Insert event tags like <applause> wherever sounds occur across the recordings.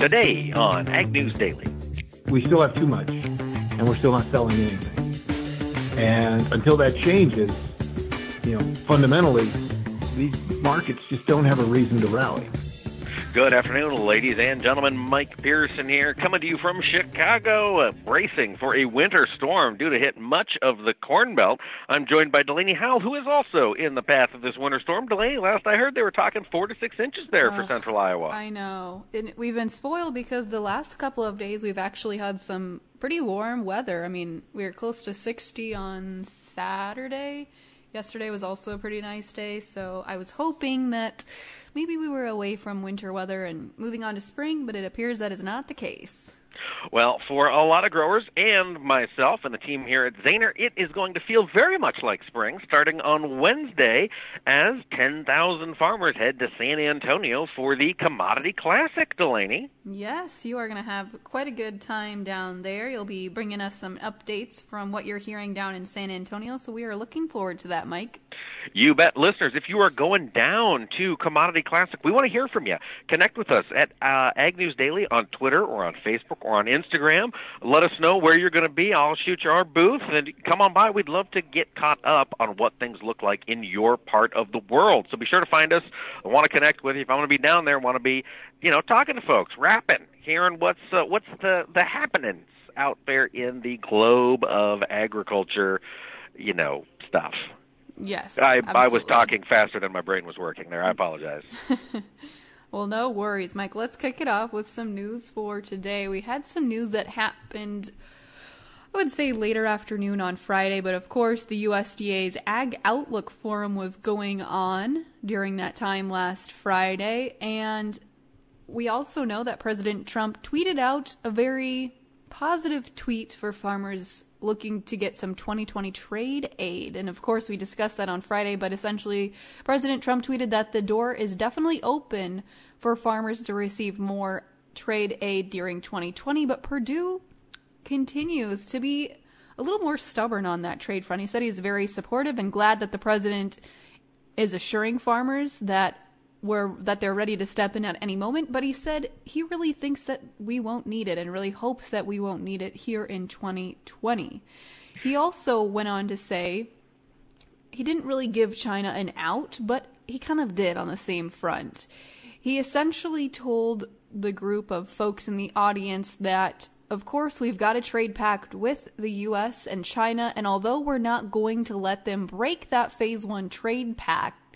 Today on Ag News Daily. We still have too much, and we're still not selling anything. And until that changes, you know, fundamentally, these markets just don't have a reason to rally. Good afternoon, ladies and gentlemen. Mike Pearson here, coming to you from Chicago, uh, bracing for a winter storm due to hit much of the Corn Belt. I'm joined by Delaney Howell, who is also in the path of this winter storm. Delaney, last I heard, they were talking four to six inches there for central Iowa. I know. And we've been spoiled because the last couple of days we've actually had some pretty warm weather. I mean, we were close to 60 on Saturday. Yesterday was also a pretty nice day, so I was hoping that maybe we were away from winter weather and moving on to spring, but it appears that is not the case. Well, for a lot of growers and myself and the team here at Zaner, it is going to feel very much like spring starting on Wednesday as 10,000 farmers head to San Antonio for the Commodity Classic, Delaney. Yes, you are going to have quite a good time down there. You'll be bringing us some updates from what you're hearing down in San Antonio, so we are looking forward to that, Mike. You bet. Listeners, if you are going down to Commodity Classic, we want to hear from you. Connect with us at uh, Ag News Daily on Twitter or on Facebook or on Instagram. Let us know where you're going to be. I'll shoot you our booth and come on by. We'd love to get caught up on what things look like in your part of the world. So be sure to find us. I want to connect with you. If I want to be down there, I want to be, you know, talking to folks, rapping, hearing what's uh, what's the the happenings out there in the globe of agriculture, you know, stuff. Yes. I absolutely. I was talking faster than my brain was working there. I apologize. <laughs> Well, no worries, Mike. Let's kick it off with some news for today. We had some news that happened, I would say later afternoon on Friday, but of course, the USDA's Ag Outlook Forum was going on during that time last Friday. And we also know that President Trump tweeted out a very positive tweet for farmers looking to get some 2020 trade aid. And of course, we discussed that on Friday, but essentially, President Trump tweeted that the door is definitely open for farmers to receive more trade aid during 2020. But Perdue continues to be a little more stubborn on that trade front. He said he's very supportive and glad that the president is assuring farmers that were that they're ready to step in at any moment, but he said he really thinks that we won't need it and really hopes that we won't need it here in 2020. He also went on to say he didn't really give China an out, but he kind of did on the same front. He essentially told the group of folks in the audience that of course, we've got a trade pact with the US and China, and although we're not going to let them break that phase one trade pact,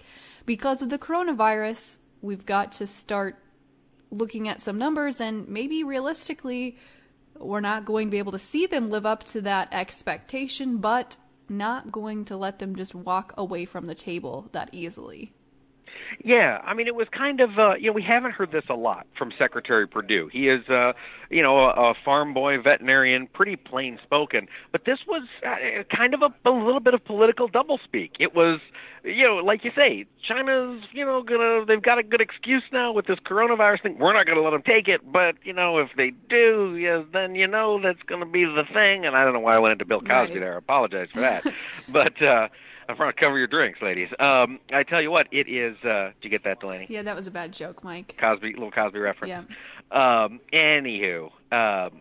because of the coronavirus, we've got to start looking at some numbers and maybe realistically, we're not going to be able to see them live up to that expectation, but not going to let them just walk away from the table that easily. Yeah, I mean, it was kind of, uh, you know, we haven't heard this a lot from Secretary Perdue. He is, uh, you know, a, a farm boy, veterinarian, pretty plain spoken. But this was uh, kind of a, a little bit of political doublespeak. It was, you know, like you say, China's, you know, gonna, they've got a good excuse now with this coronavirus thing. We're not going to let them take it, but, you know, if they do, yeah, then, you know, that's going to be the thing. And I don't know why I went into Bill Cosby Right. there. I apologize for that. <laughs> but, uh, I'm trying to cover your drinks, ladies. Um, I tell you what, it is. Uh, did you get that, Delaney? Yeah, that was a bad joke, Mike. Cosby, little Cosby reference. Yeah. Um, anywho, um,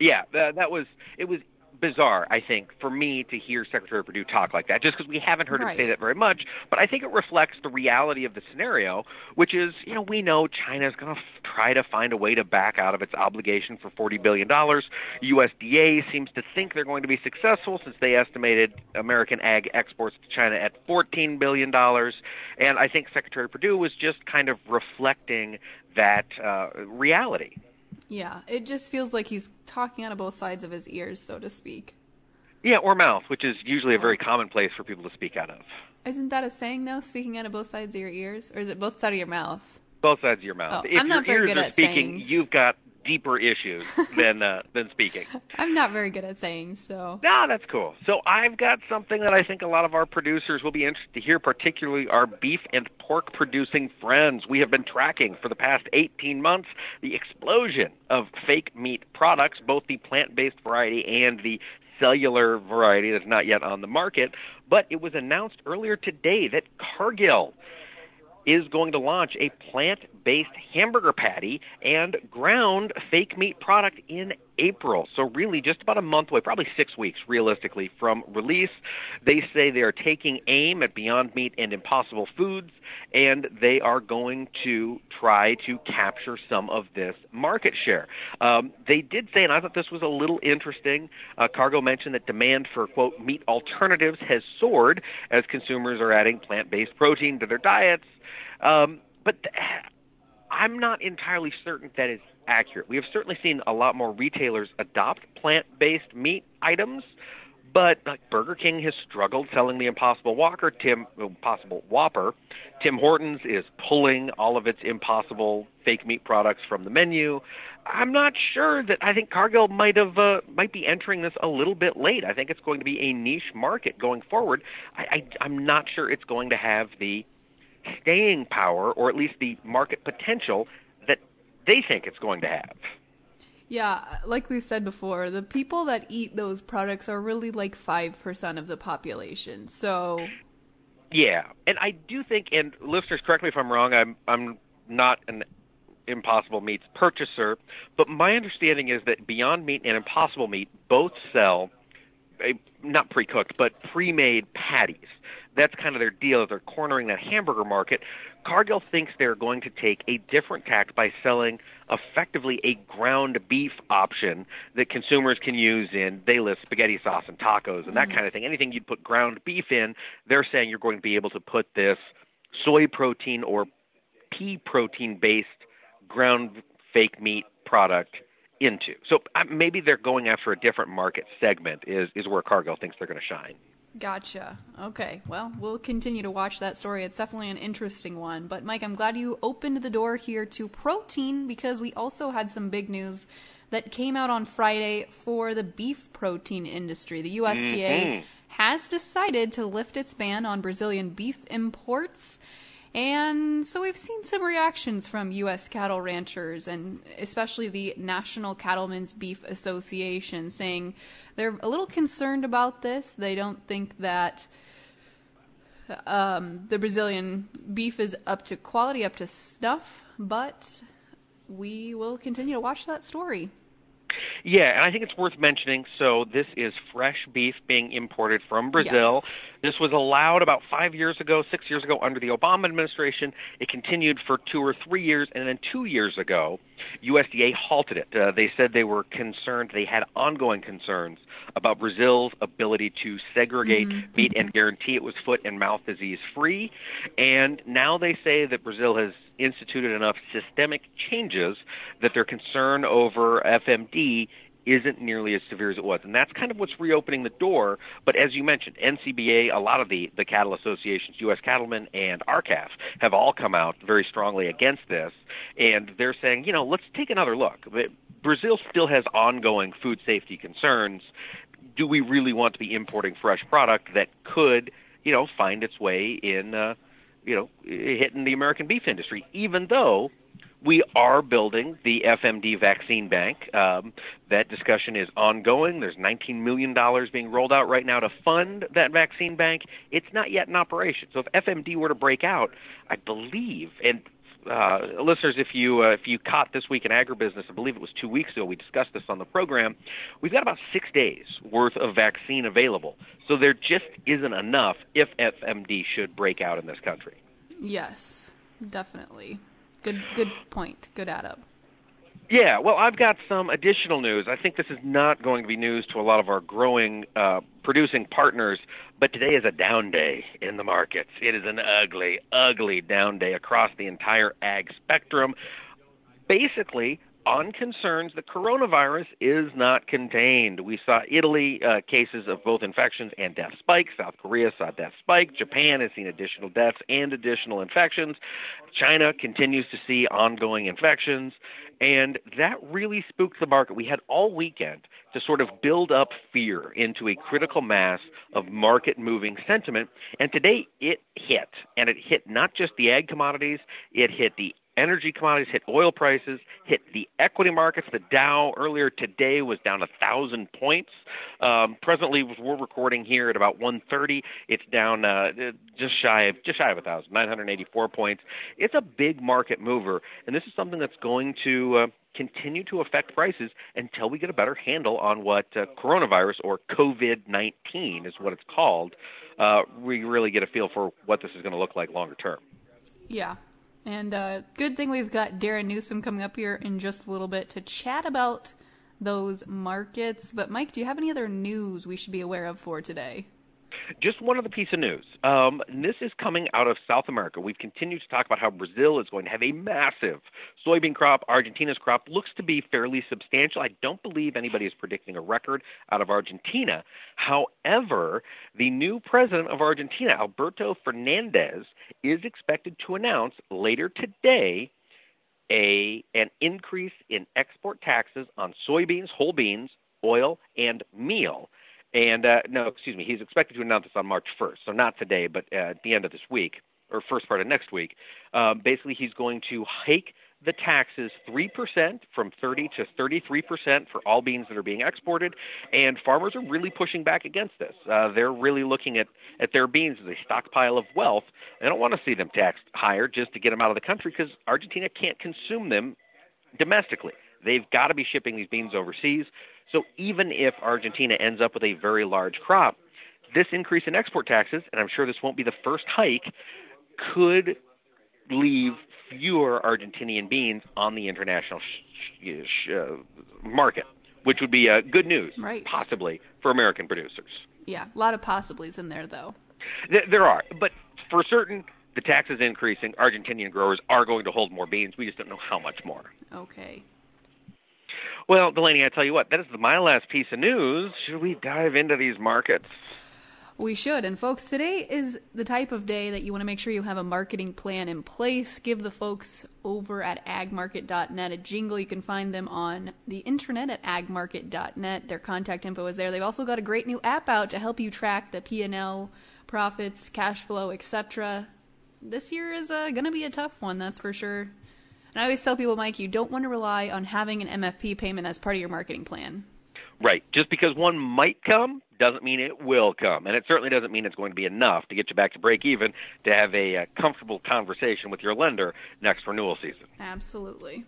yeah, that, that was it was bizarre. I think for me to hear Secretary Perdue talk like that, just because we haven't heard him say that very much. But I think it reflects the reality of the scenario, which is, you know, we know China's going to f- try to find a way to back out of its obligation for forty billion dollars. USDA seems to think they're going to be successful since they estimated American ag exports to China at fourteen billion dollars. And I think Secretary Perdue was just kind of reflecting that uh, reality. Yeah, it just feels like he's talking out of both sides of his ears, so to speak. Yeah, or mouth, which is usually a very common place for people to speak out of. Isn't that a saying though? Speaking out of both sides of your ears, or is it both sides of your mouth? Both sides of your mouth. Oh, if I'm not your very ears good are at speaking, sayings. you've got deeper issues <laughs> than uh, than speaking. I'm not very good at saying so. No, that's cool. So I've got something that I think a lot of our producers will be interested to hear, particularly our beef and pork producing friends. We have been tracking for the past 18 months the explosion of fake meat products, both the plant based variety and the cellular variety that's not yet on the market. But it was announced earlier today that Cargill is going to launch a plant based hamburger patty and ground fake meat product in April. So, really, just about a month away, probably six weeks realistically from release. They say they are taking aim at Beyond Meat and Impossible Foods, and they are going to try to capture some of this market share. Um, they did say, and I thought this was a little interesting, uh, Cargill mentioned that demand for, quote, meat alternatives has soared as consumers are adding plant based protein to their diets. Um, but th- I'm not entirely certain that is accurate. We have certainly seen a lot more retailers adopt plant-based meat items, but like Burger King has struggled selling the Impossible Walker, Tim Impossible Whopper. Tim Hortons is pulling all of its Impossible fake meat products from the menu. I'm not sure that I think Cargill might have uh, might be entering this a little bit late. I think it's going to be a niche market going forward. I, I I'm not sure it's going to have the staying power or at least the market potential that they think it's going to have. Yeah, like we said before, the people that eat those products are really like 5% of the population. So Yeah, and I do think and listeners correct me if I'm wrong, I'm I'm not an Impossible Meats purchaser, but my understanding is that Beyond Meat and Impossible Meat both sell a, not pre-cooked, but pre-made patties that's kind of their deal. They're cornering that hamburger market. Cargill thinks they're going to take a different tack by selling effectively a ground beef option that consumers can use in they list spaghetti sauce and tacos and that mm. kind of thing. Anything you'd put ground beef in, they're saying you're going to be able to put this soy protein or pea protein based ground fake meat product into. So uh, maybe they're going after a different market segment is is where Cargill thinks they're going to shine. Gotcha. Okay. Well, we'll continue to watch that story. It's definitely an interesting one. But, Mike, I'm glad you opened the door here to protein because we also had some big news that came out on Friday for the beef protein industry. The USDA mm-hmm. has decided to lift its ban on Brazilian beef imports. And so we've seen some reactions from U.S. cattle ranchers and especially the National Cattlemen's Beef Association saying they're a little concerned about this. They don't think that um, the Brazilian beef is up to quality, up to snuff, but we will continue to watch that story. Yeah, and I think it's worth mentioning. So this is fresh beef being imported from Brazil. Yes. This was allowed about five years ago, six years ago under the Obama administration. It continued for two or three years, and then two years ago, USDA halted it. Uh, they said they were concerned, they had ongoing concerns about Brazil's ability to segregate mm-hmm. meat and guarantee it was foot and mouth disease free. And now they say that Brazil has instituted enough systemic changes that their concern over FMD isn't nearly as severe as it was. And that's kind of what's reopening the door. But as you mentioned, NCBA, a lot of the, the cattle associations, U.S. Cattlemen and R-CALF, have all come out very strongly against this. And they're saying, you know, let's take another look. Brazil still has ongoing food safety concerns. Do we really want to be importing fresh product that could, you know, find its way in uh, you know, hitting the American beef industry, even though we are building the FMD vaccine bank. Um, that discussion is ongoing. There's $19 million being rolled out right now to fund that vaccine bank. It's not yet in operation. So if FMD were to break out, I believe, and uh, listeners, if you uh, if you caught this week in agribusiness, I believe it was two weeks ago, we discussed this on the program. We've got about six days worth of vaccine available, so there just isn't enough if FMD should break out in this country. Yes, definitely. Good good point. Good add up. Yeah, well, I've got some additional news. I think this is not going to be news to a lot of our growing, uh, producing partners, but today is a down day in the markets. It is an ugly, ugly down day across the entire ag spectrum. Basically, on concerns that coronavirus is not contained. We saw Italy uh, cases of both infections and death spike. South Korea saw death spike. Japan has seen additional deaths and additional infections. China continues to see ongoing infections. And that really spooked the market. We had all weekend to sort of build up fear into a critical mass of market moving sentiment. And today it hit. And it hit not just the ag commodities, it hit the energy commodities, hit oil prices, hit the equity markets. The Dow earlier today was down a thousand points. Um, presently, we're recording here at about 130. It's down uh, just shy of just shy of a thousand, 984 points. It's a big market mover, and this is something that's going to uh, continue to affect prices until we get a better handle on what uh, coronavirus or COVID 19 is what it's called. Uh, we really get a feel for what this is going to look like longer term. Yeah, and uh, good thing we've got Darren Newsom coming up here in just a little bit to chat about those markets. But, Mike, do you have any other news we should be aware of for today? Just one other piece of news. Um, this is coming out of South America. We've continued to talk about how Brazil is going to have a massive soybean crop. Argentina's crop looks to be fairly substantial. I don't believe anybody is predicting a record out of Argentina. However, the new president of Argentina, Alberto Fernandez, is expected to announce later today a an increase in export taxes on soybeans, whole beans, oil, and meal. And uh, no, excuse me, he's expected to announce this on March 1st, so not today, but uh, at the end of this week or first part of next week. Um, basically, he's going to hike the taxes 3% from 30 to 33% for all beans that are being exported, and farmers are really pushing back against this. Uh, they're really looking at, at their beans as a stockpile of wealth. They don't want to see them taxed higher just to get them out of the country because Argentina can't consume them domestically. They've got to be shipping these beans overseas. So even if Argentina ends up with a very large crop, this increase in export taxes, and I'm sure this won't be the first hike, could leave fewer Argentinian beans on the international sh- sh- uh, market, which would be uh, good news, right. possibly, for American producers. Yeah, a lot of possibilities in there, though. Th- there are, but for certain, the taxes increasing, Argentinian growers are going to hold more beans. We just don't know how much more. Okay. Well, Delaney, I tell you what, that is my last piece of news. Should we dive into these markets? We should. And folks, today is the type of day that you want to make sure you have a marketing plan in place. Give the folks over at agmarket.net a jingle. You can find them on the internet at agmarket.net. Their contact info is there. They've also got a great new app out to help you track the P&L, profits, cash flow, etc. This year is uh, going to be a tough one, that's for sure. And I always tell people, Mike, you don't want to rely on having an MFP payment as part of your marketing plan. Right. Just because one might come doesn't mean it will come. And it certainly doesn't mean it's going to be enough to get you back to break even to have a, a comfortable conversation with your lender next renewal season. Absolutely.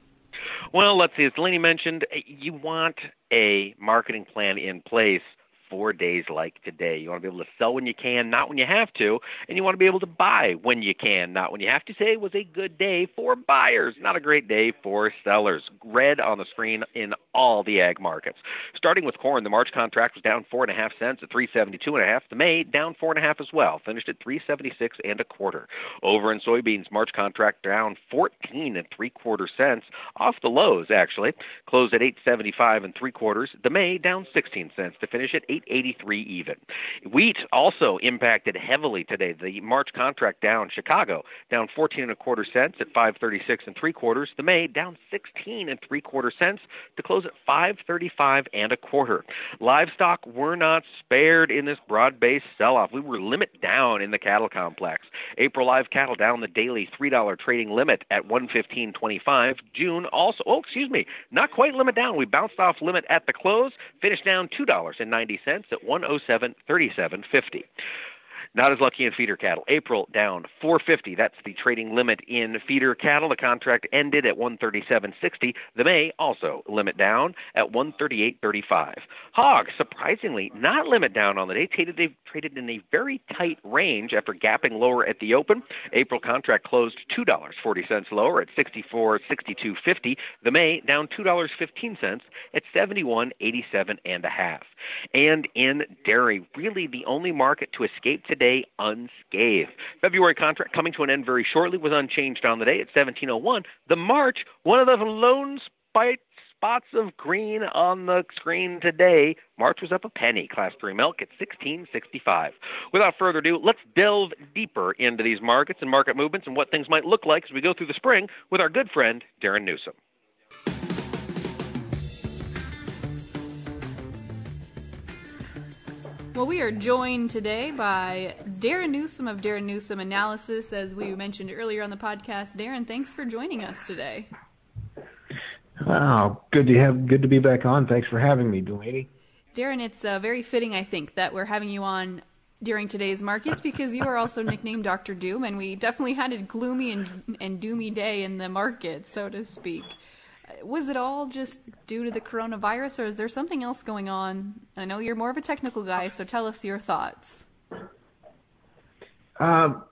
Well, let's see. As Delaney mentioned, eh, you want a marketing plan in place for days like today. You want to be able to sell when you can, not when you have to, and you want to be able to buy when you can, not when you have to. Today was a good day for buyers, not a great day for sellers. Red on the screen in all the ag markets. Starting with corn, the March contract was down four and a half cents at three seventy two and a half. The May down four and a half as well, finished at three seventy six and a quarter. Over in soybeans, March contract down fourteen and three quarter cents off the lows actually, closed at eight seventy five and three quarters. The May down sixteen cents to finish at 883 even. Wheat also impacted heavily today. The March contract down, Chicago down 14 and a quarter cents at 536 and three quarters. The May down 16 and three quarter cents to close at 535 and a quarter. Livestock were not spared in this broad-based sell-off. We were limit down in the cattle complex. April live cattle down the daily $3 trading limit at 115.25. June also, oh excuse me, not quite limit down. We bounced off limit at the close, finished down $2.90 cents at 107.37.50. Not as lucky in feeder cattle. April down 450. That's the trading limit in feeder cattle. The contract ended at 137.60. The May also limit down at 138.35. Hog surprisingly not limit down on the day. Traded they traded in a very tight range after gapping lower at the open. April contract closed two dollars forty cents lower at 64.62.50. The May down two dollars fifteen cents at 71.87 and a half. And in dairy, really the only market to escape today unscathed. February contract coming to an end very shortly was unchanged on the day at 1701. The March, one of the lone spite spots of green on the screen today. March was up a penny, class 3 milk at 1665. Without further ado, let's delve deeper into these markets and market movements and what things might look like as we go through the spring with our good friend Darren Newsom. Well, we are joined today by Darren Newsom of Darren Newsom Analysis, as we mentioned earlier on the podcast. Darren, thanks for joining us today. Wow, good to have good to be back on. Thanks for having me, Delaney. Darren, it's uh, very fitting, I think, that we're having you on during today's markets because you are also <laughs> nicknamed Doctor Doom, and we definitely had a gloomy and, and doomy day in the market, so to speak. Was it all just due to the coronavirus, or is there something else going on? I know you're more of a technical guy, so tell us your thoughts. Um,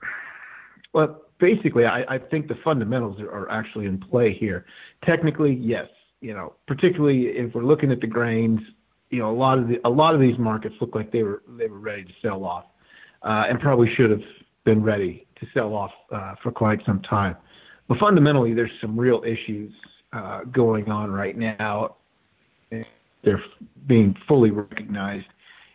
well, basically, I, I think the fundamentals are, are actually in play here. Technically, yes. You know, particularly if we're looking at the grains, you know, a lot of the a lot of these markets look like they were they were ready to sell off, uh, and probably should have been ready to sell off uh, for quite some time. But fundamentally, there's some real issues uh, going on right now. They're being fully recognized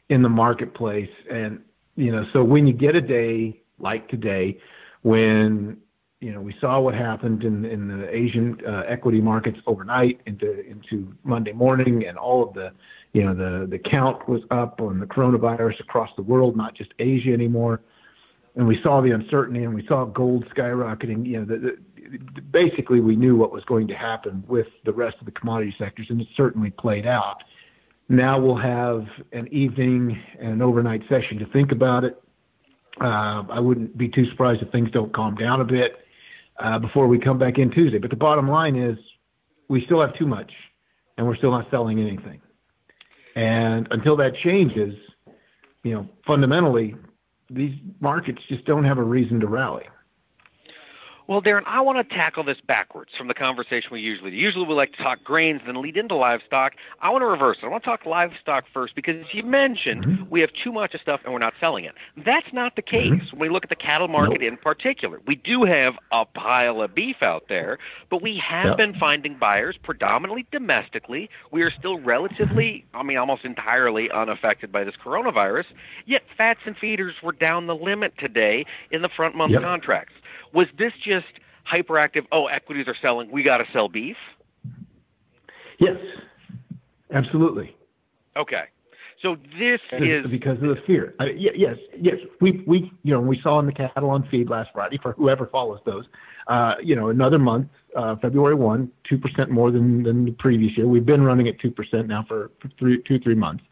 in the marketplace, and you know, so when you get a day like today, when you know we saw what happened in in the Asian uh, equity markets overnight into into Monday morning, and all of the you know the the count was up on the coronavirus across the world, not just Asia anymore. And we saw the uncertainty, and we saw gold skyrocketing. You know, the, the, basically we knew what was going to happen with the rest of the commodity sectors, and it certainly played out. Now we'll have an evening and an overnight session to think about it. Uh, I wouldn't be too surprised if things don't calm down a bit uh, before we come back in Tuesday. But the bottom line is we still have too much, and we're still not selling anything. And until that changes, you know, fundamentally, these markets just don't have a reason to rally. Well, Darren, I want to tackle this backwards from the conversation we usually do. Usually we like to talk grains, then lead into livestock. I want to reverse it. I want to talk livestock first because as you mentioned, mm-hmm. we have too much of stuff and we're not selling it. That's not the case mm-hmm. when we look at the cattle market nope. in particular. We do have a pile of beef out there, but we have yep. been finding buyers predominantly domestically. We are still relatively, I mean, almost entirely unaffected by this coronavirus, yet fats and feeders were down the limit today in the front month yep. contracts. Was this just hyperactive? Oh, equities are selling. We got to sell beef. Yes, absolutely. Okay. So this is because of the fear. I, yes, yes. We we you know we saw in the cattle on feed last Friday for whoever follows those. Uh, you know, another month, uh, February one, two percent more than than the previous year. We've been running at two percent now for, for three two three months.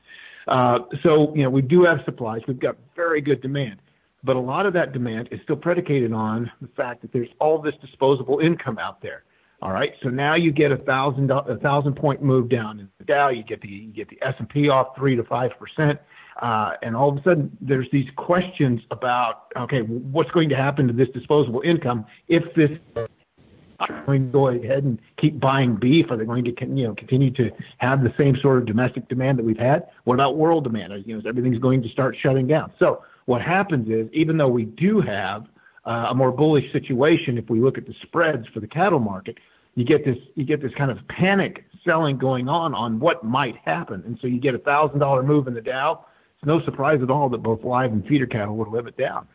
Uh, so you know we do have supplies. We've got very good demand. But a lot of that demand is still predicated on the fact that there's all this disposable income out there. All right, so now you get a thousand a thousand point move down in the Dow. You get the you get the S and P off three to five percent, uh, and all of a sudden there's these questions about okay, what's going to happen to this disposable income if this are going to go ahead and keep buying beef? Are they going to you know continue to have the same sort of domestic demand that we've had? What about world demand? You know, is everything's going to start shutting down. So what happens is, even though we do have uh, a more bullish situation, if we look at the spreads for the cattle market, you get this you get this kind of panic selling going on on what might happen, and so you get a thousand dollar move in the Dow. It's no surprise at all that both live and feeder cattle would live it down.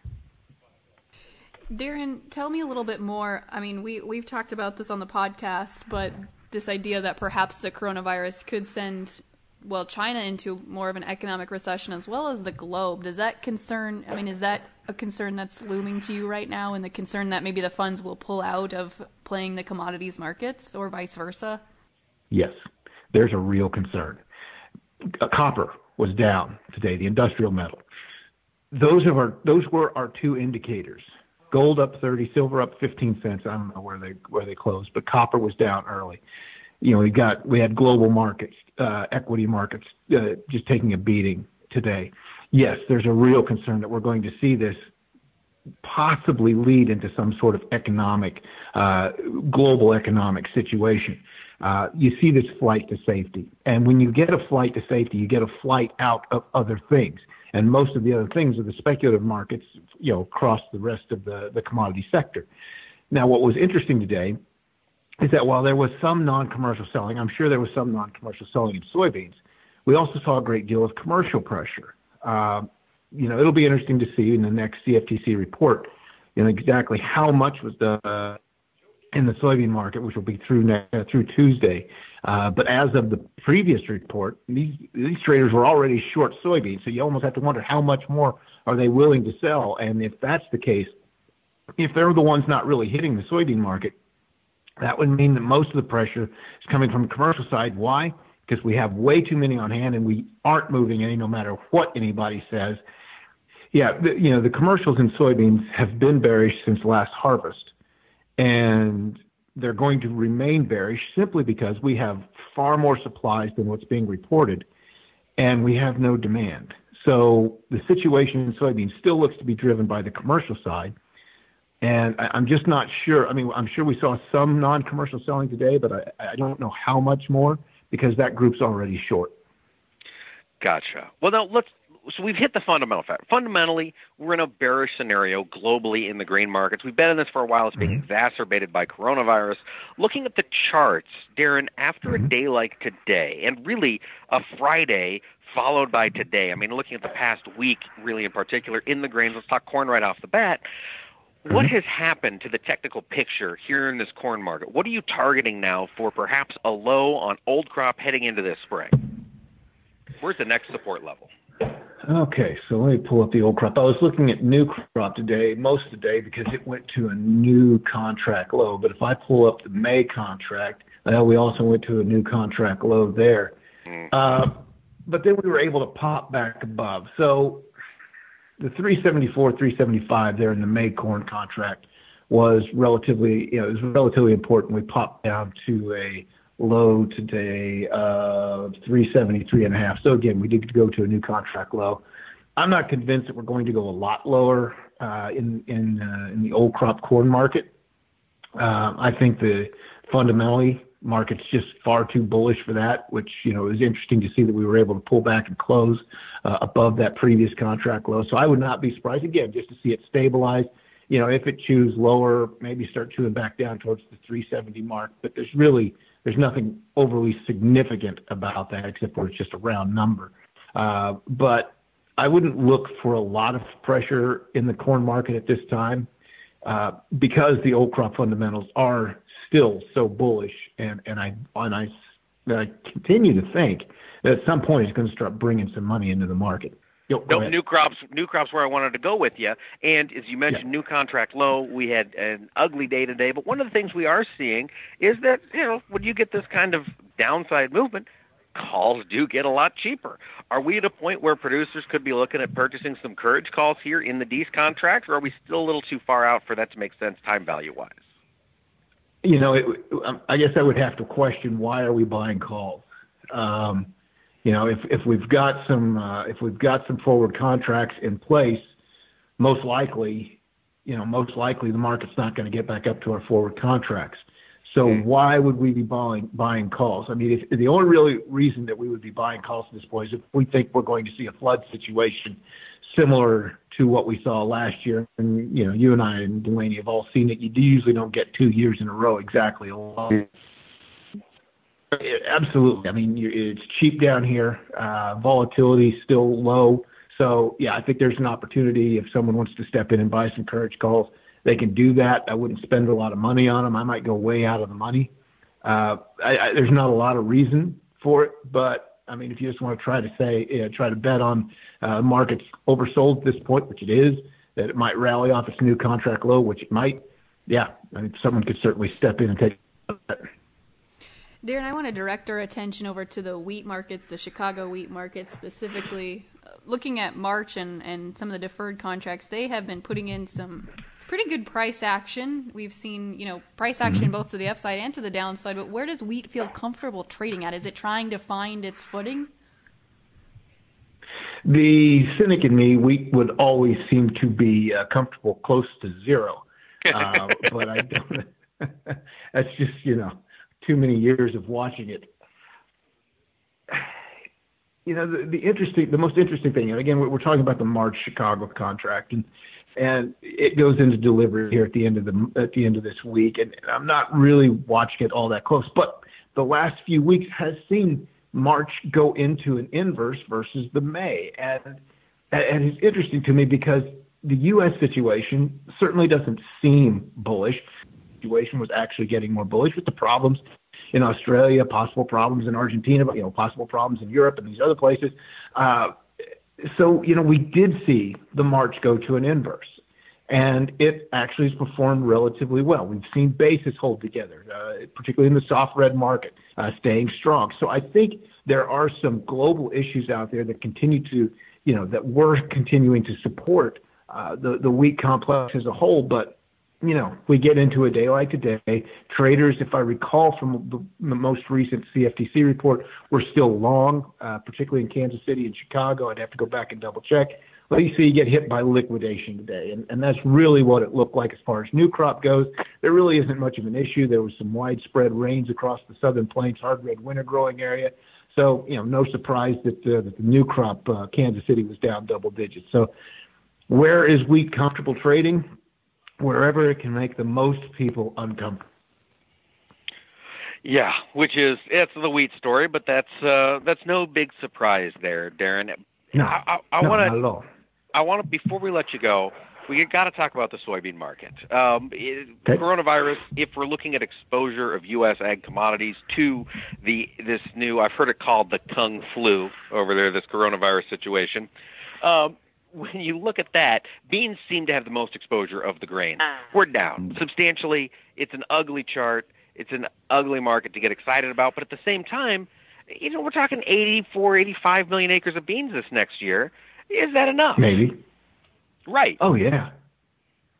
Darren, tell me a little bit more. I mean, we we've talked about this on the podcast, but this idea that perhaps the coronavirus could send well China into more of an economic recession as well as the globe. Does that concern? I mean, is that a concern that's looming to you right now, and the concern that maybe the funds will pull out of playing the commodities markets, or vice versa? Yes, there's a real concern. Uh, copper was down today, the industrial metal. Those are our, those were our two indicators. Gold up 30, silver up 15 cents. I don't know where they where they closed, but copper was down early you know, we got we had global markets, uh, equity markets, uh, just taking a beating today. Yes, there's a real concern that we're going to see this possibly lead into some sort of economic, uh, global economic situation. Uh, you see this flight to safety, and when you get a flight to safety, you get a flight out of other things. And most of the other things are the speculative markets, you know, across the rest of the, the commodity sector. Now, what was interesting today is that while there was some non-commercial selling, I'm sure there was some non-commercial selling in soybeans, we also saw a great deal of commercial pressure. Uh, you know, it'll be interesting to see in the next CFTC report, you know, exactly how much was the in the soybean market, which will be through through Tuesday. Uh, but as of the previous report, these traders were already short soybeans, so you almost have to wonder how much more are they willing to sell. And if that's the case, if they're the ones not really hitting the soybean market, that would mean that most of the pressure is coming from the commercial side. Why? Because we have way too many on hand and we aren't moving any, no matter what anybody says. Yeah, the, you know the commercials in soybeans have been bearish since last harvest and they're going to remain bearish simply because we have far more supplies than what's being reported, and we have no demand. So the situation in soybeans still looks to be driven by the commercial side, and I, am just not sure. I mean, I'm sure we saw some non-commercial selling today, but I, I don't know how much more because that group's already short. Gotcha. Well, now let's so we've hit the fundamental fact. Fundamentally, we're in a bearish scenario globally in the grain markets. We've been in this for a while. It's being mm-hmm. exacerbated by coronavirus. Looking at the charts, Darren, after mm-hmm. a day like today, and really a Friday followed by today, I mean, looking at the past week, really in particular, in the grains, let's talk corn right off the bat. What mm-hmm. has happened to the technical picture here in this corn market? What are you targeting now for perhaps a low on old crop heading into this spring? Where's the next support level? Okay, so let me pull up the old crop. I was looking at new crop today, most of the day, because it went to a new contract low. But if I pull up the May contract, uh, we also went to a new contract low there. Mm. Uh, but then we were able to pop back above. So the 374, 375 there in the May corn contract was relatively, you know, it was relatively important. We popped down to a low today of 373 and a half. So again, we did go to a new contract low. I'm not convinced that we're going to go a lot lower uh, in in uh, in the old crop corn market. Uh, I think the fundamentally market's just far too bullish for that, which you know is interesting to see that we were able to pull back and close above that previous contract low. So I would not be surprised again just to see it stabilize. You know, if it chews lower, maybe start chewing back down towards the 370 mark. But there's really there's nothing overly significant about that except for it's just a round number. Uh, but I wouldn't look for a lot of pressure in the corn market at this time uh, because the old crop fundamentals are still so bullish, and and I and I, I continue to think at some point it's going to start bringing some money into the market. Yo, no, new crops, new crops where I wanted to go with you. And as you mentioned, yeah. new contract low. We had an ugly day today, but one of the things we are seeing is that you know when you get this kind of downside movement, calls do get a lot cheaper. Are we at a point where producers could be looking at purchasing some courage calls here in the Dees contracts, or are we still a little too far out for that to make sense time value wise? You know, it, I guess I would have to question why are we buying calls. Um, you know, if if we've got some uh, if we've got some forward contracts in place, most likely, you know, most likely the market's not going to get back up to our forward contracts. So mm-hmm. why would we be buying buying calls? I mean, if, the only really reason that we would be buying calls at this point is if we think we're going to see a flood situation similar to what we saw last year. And you know, you and I and Delaney have all seen it. You usually don't get two years in a row exactly along Absolutely. I mean, it's cheap down here. Uh, volatility still low. So yeah, I think there's an opportunity if someone wants to step in and buy some courage calls, they can do that. I wouldn't spend a lot of money on them. I might go way out of the money. Uh, I, I, there's not a lot of reason for it, but I mean, if you just want to try to say, you know, try to bet on uh, markets oversold at this point, which it is, that it might rally off its new contract low, which it might. Yeah, I mean, someone could certainly step in and take. That. Darren, I want to direct our attention over to the wheat markets, the Chicago wheat market specifically. Looking at March and, and some of the deferred contracts, they have been putting in some pretty good price action. We've seen, you know, price action mm-hmm. both to the upside and to the downside, but where does wheat feel comfortable trading at? Is it trying to find its footing? The cynic in me, wheat would always seem to be uh, comfortable close to zero. <laughs> Uh, but I don't. <laughs> that's just, you know, too many years of watching it. You know, the, the interesting, the most interesting thing, and again, we're talking about the March Chicago contract, and and it goes into delivery here at the end of the at the end of this week, and I'm not really watching it all that close, but the last few weeks has seen March go into an inverse versus the May, and and it's interesting to me because the U.S. situation certainly doesn't seem bullish situation was actually getting more bullish with the problems in Australia, possible problems in Argentina, you know, possible problems in Europe and these other places. Uh, so you know, we did see the March go to an inverse and it actually has performed relatively well. We've seen basis hold together, uh, particularly in the soft red market, uh, staying strong. So I think there are some global issues out there that continue to, you know, that we're continuing to support uh, the the wheat complex as a whole. But you know, we get into a day like today, traders, if I recall from the, the most recent CFTC report, were still long, uh, particularly in Kansas City and Chicago. I'd have to go back and double check. But you see, you get hit by liquidation today, and, and that's really what it looked like as far as new crop goes. There really isn't much of an issue. There was some widespread rains across the southern plains, hard red winter growing area. So, you know, no surprise that, uh, that the new crop, uh, Kansas City was down double digits. So, where is wheat comfortable trading? Wherever it can make the most people uncomfortable. Yeah, which is it's the wheat story, but that's uh, that's no big surprise there, Darren. No, I, I, I no, want all. I want to before we let you go, we got to talk about the soybean market. Um, it, Okay. Coronavirus. If we're looking at exposure of U.S. ag commodities to the this new, I've heard it called the Kung flu over there. This coronavirus situation. Um, when you look at that, beans seem to have the most exposure of the grain. Ah. We're down mm-hmm. substantially. It's an ugly chart. It's an ugly market to get excited about. But at the same time, you know, we're talking 84, 85 million acres of beans this next year. Is that enough? Maybe. Right. Oh yeah.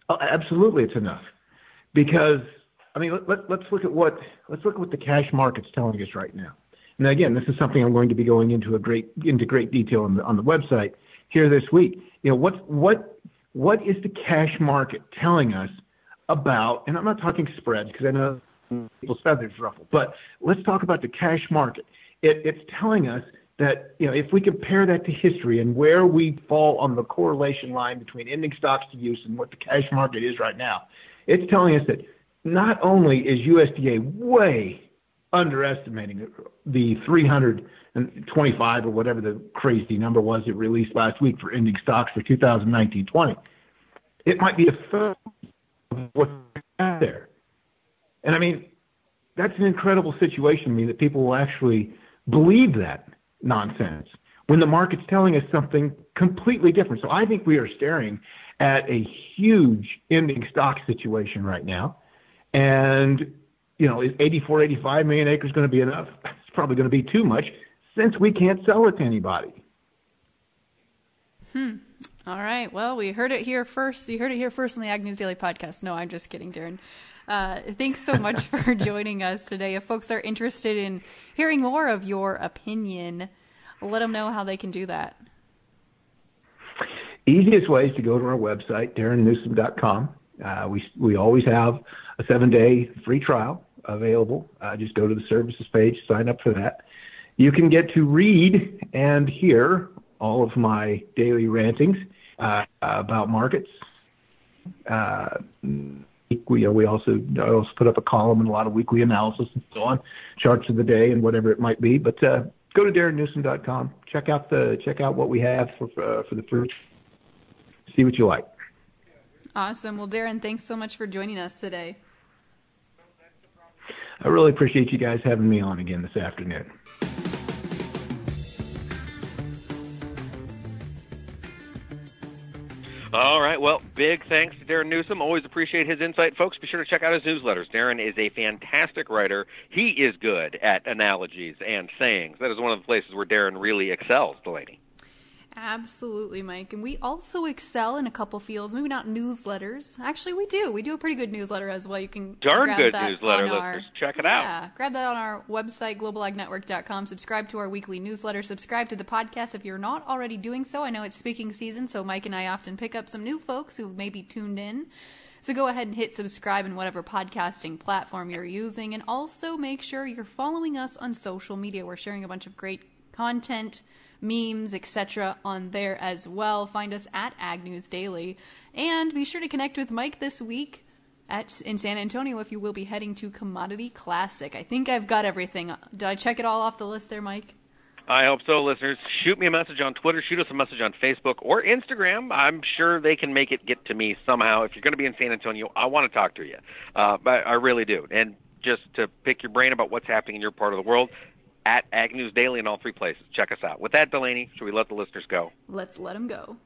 Oh, absolutely, it's enough. Because I mean, let, let, let's look at what let's look at what the cash market's telling us right now. And again, this is something I'm going to be going into a great into great detail on the on the website here this week. You know, what what what is the cash market telling us about? And I'm not talking spreads because I know people's feathers ruffle, but let's talk about the cash market. It, it's telling us that you know if we compare that to history and where we fall on the correlation line between ending stocks to use and what the cash market is right now, it's telling us that not only is USDA way underestimating the 325 or whatever the crazy number was it released last week for ending stocks for 2019-20, it might be a third of what's out there. And I mean, that's an incredible situation to me that people will actually believe that nonsense when the market's telling us something completely different. So I think we are staring at a huge ending stock situation right now. And, you know, is 84, 85 million acres going to be enough? It's probably going to be too much since we can't sell it to anybody. Hmm. All right. Well, we heard it here first. You heard it here first on the Ag News Daily podcast. No, I'm just kidding, Darren. Uh, thanks so much <laughs> for joining us today. If folks are interested in hearing more of your opinion, let them know how they can do that. Easiest way is to go to our website, darrennewsom.com. Uh, we, we always have a seven day free trial available. Uh, just go to the services page, sign up for that. You can get to read and hear all of my daily rantings uh, about markets. Uh, we, we also I also put up a column and a lot of weekly analysis and so on, charts of the day and whatever it might be. But uh, go to darrennewsom.com. Check out the check out what we have for uh, for the fruit. See what you like. Awesome. Well, Darren, thanks so much for joining us today. I really appreciate you guys having me on again this afternoon. All right. Well, big thanks to Darren Newsom. Always appreciate his insight, folks. Be sure to check out his newsletters. Darren is a fantastic writer. He is good at analogies and sayings. That is one of the places where Darren really excels, Delaney. Absolutely, Mike. And we also excel in a couple fields, maybe not newsletters. Actually, we do. We do a pretty good newsletter as well. You can Darn grab good newsletter, our- listeners. Check it out. Yeah, grab that on our website, globalagnetwork.com. Subscribe to our weekly newsletter. Subscribe to the podcast if you're not already doing so. I know it's speaking season, so Mike and I often pick up some new folks who may be tuned in. So go ahead and hit subscribe in whatever podcasting platform you're using. And also make sure you're following us on social media. We're sharing a bunch of great content, memes, etc. on there as well. Find us at Ag News Daily. And be sure to connect with Mike this week at in San Antonio if you will be heading to Commodity Classic. I think I've got everything. Did I check it all off the list there, Mike? I hope so, listeners. Shoot me a message on Twitter, shoot us a message on Facebook or Instagram. I'm sure they can make it get to me somehow. If you're going to be in San Antonio, I want to talk to you. Uh, I really do. And just to pick your brain about what's happening in your part of the world at Ag News Daily in all three places. Check us out. With that, Delaney, should we let the listeners go? Let's let them go.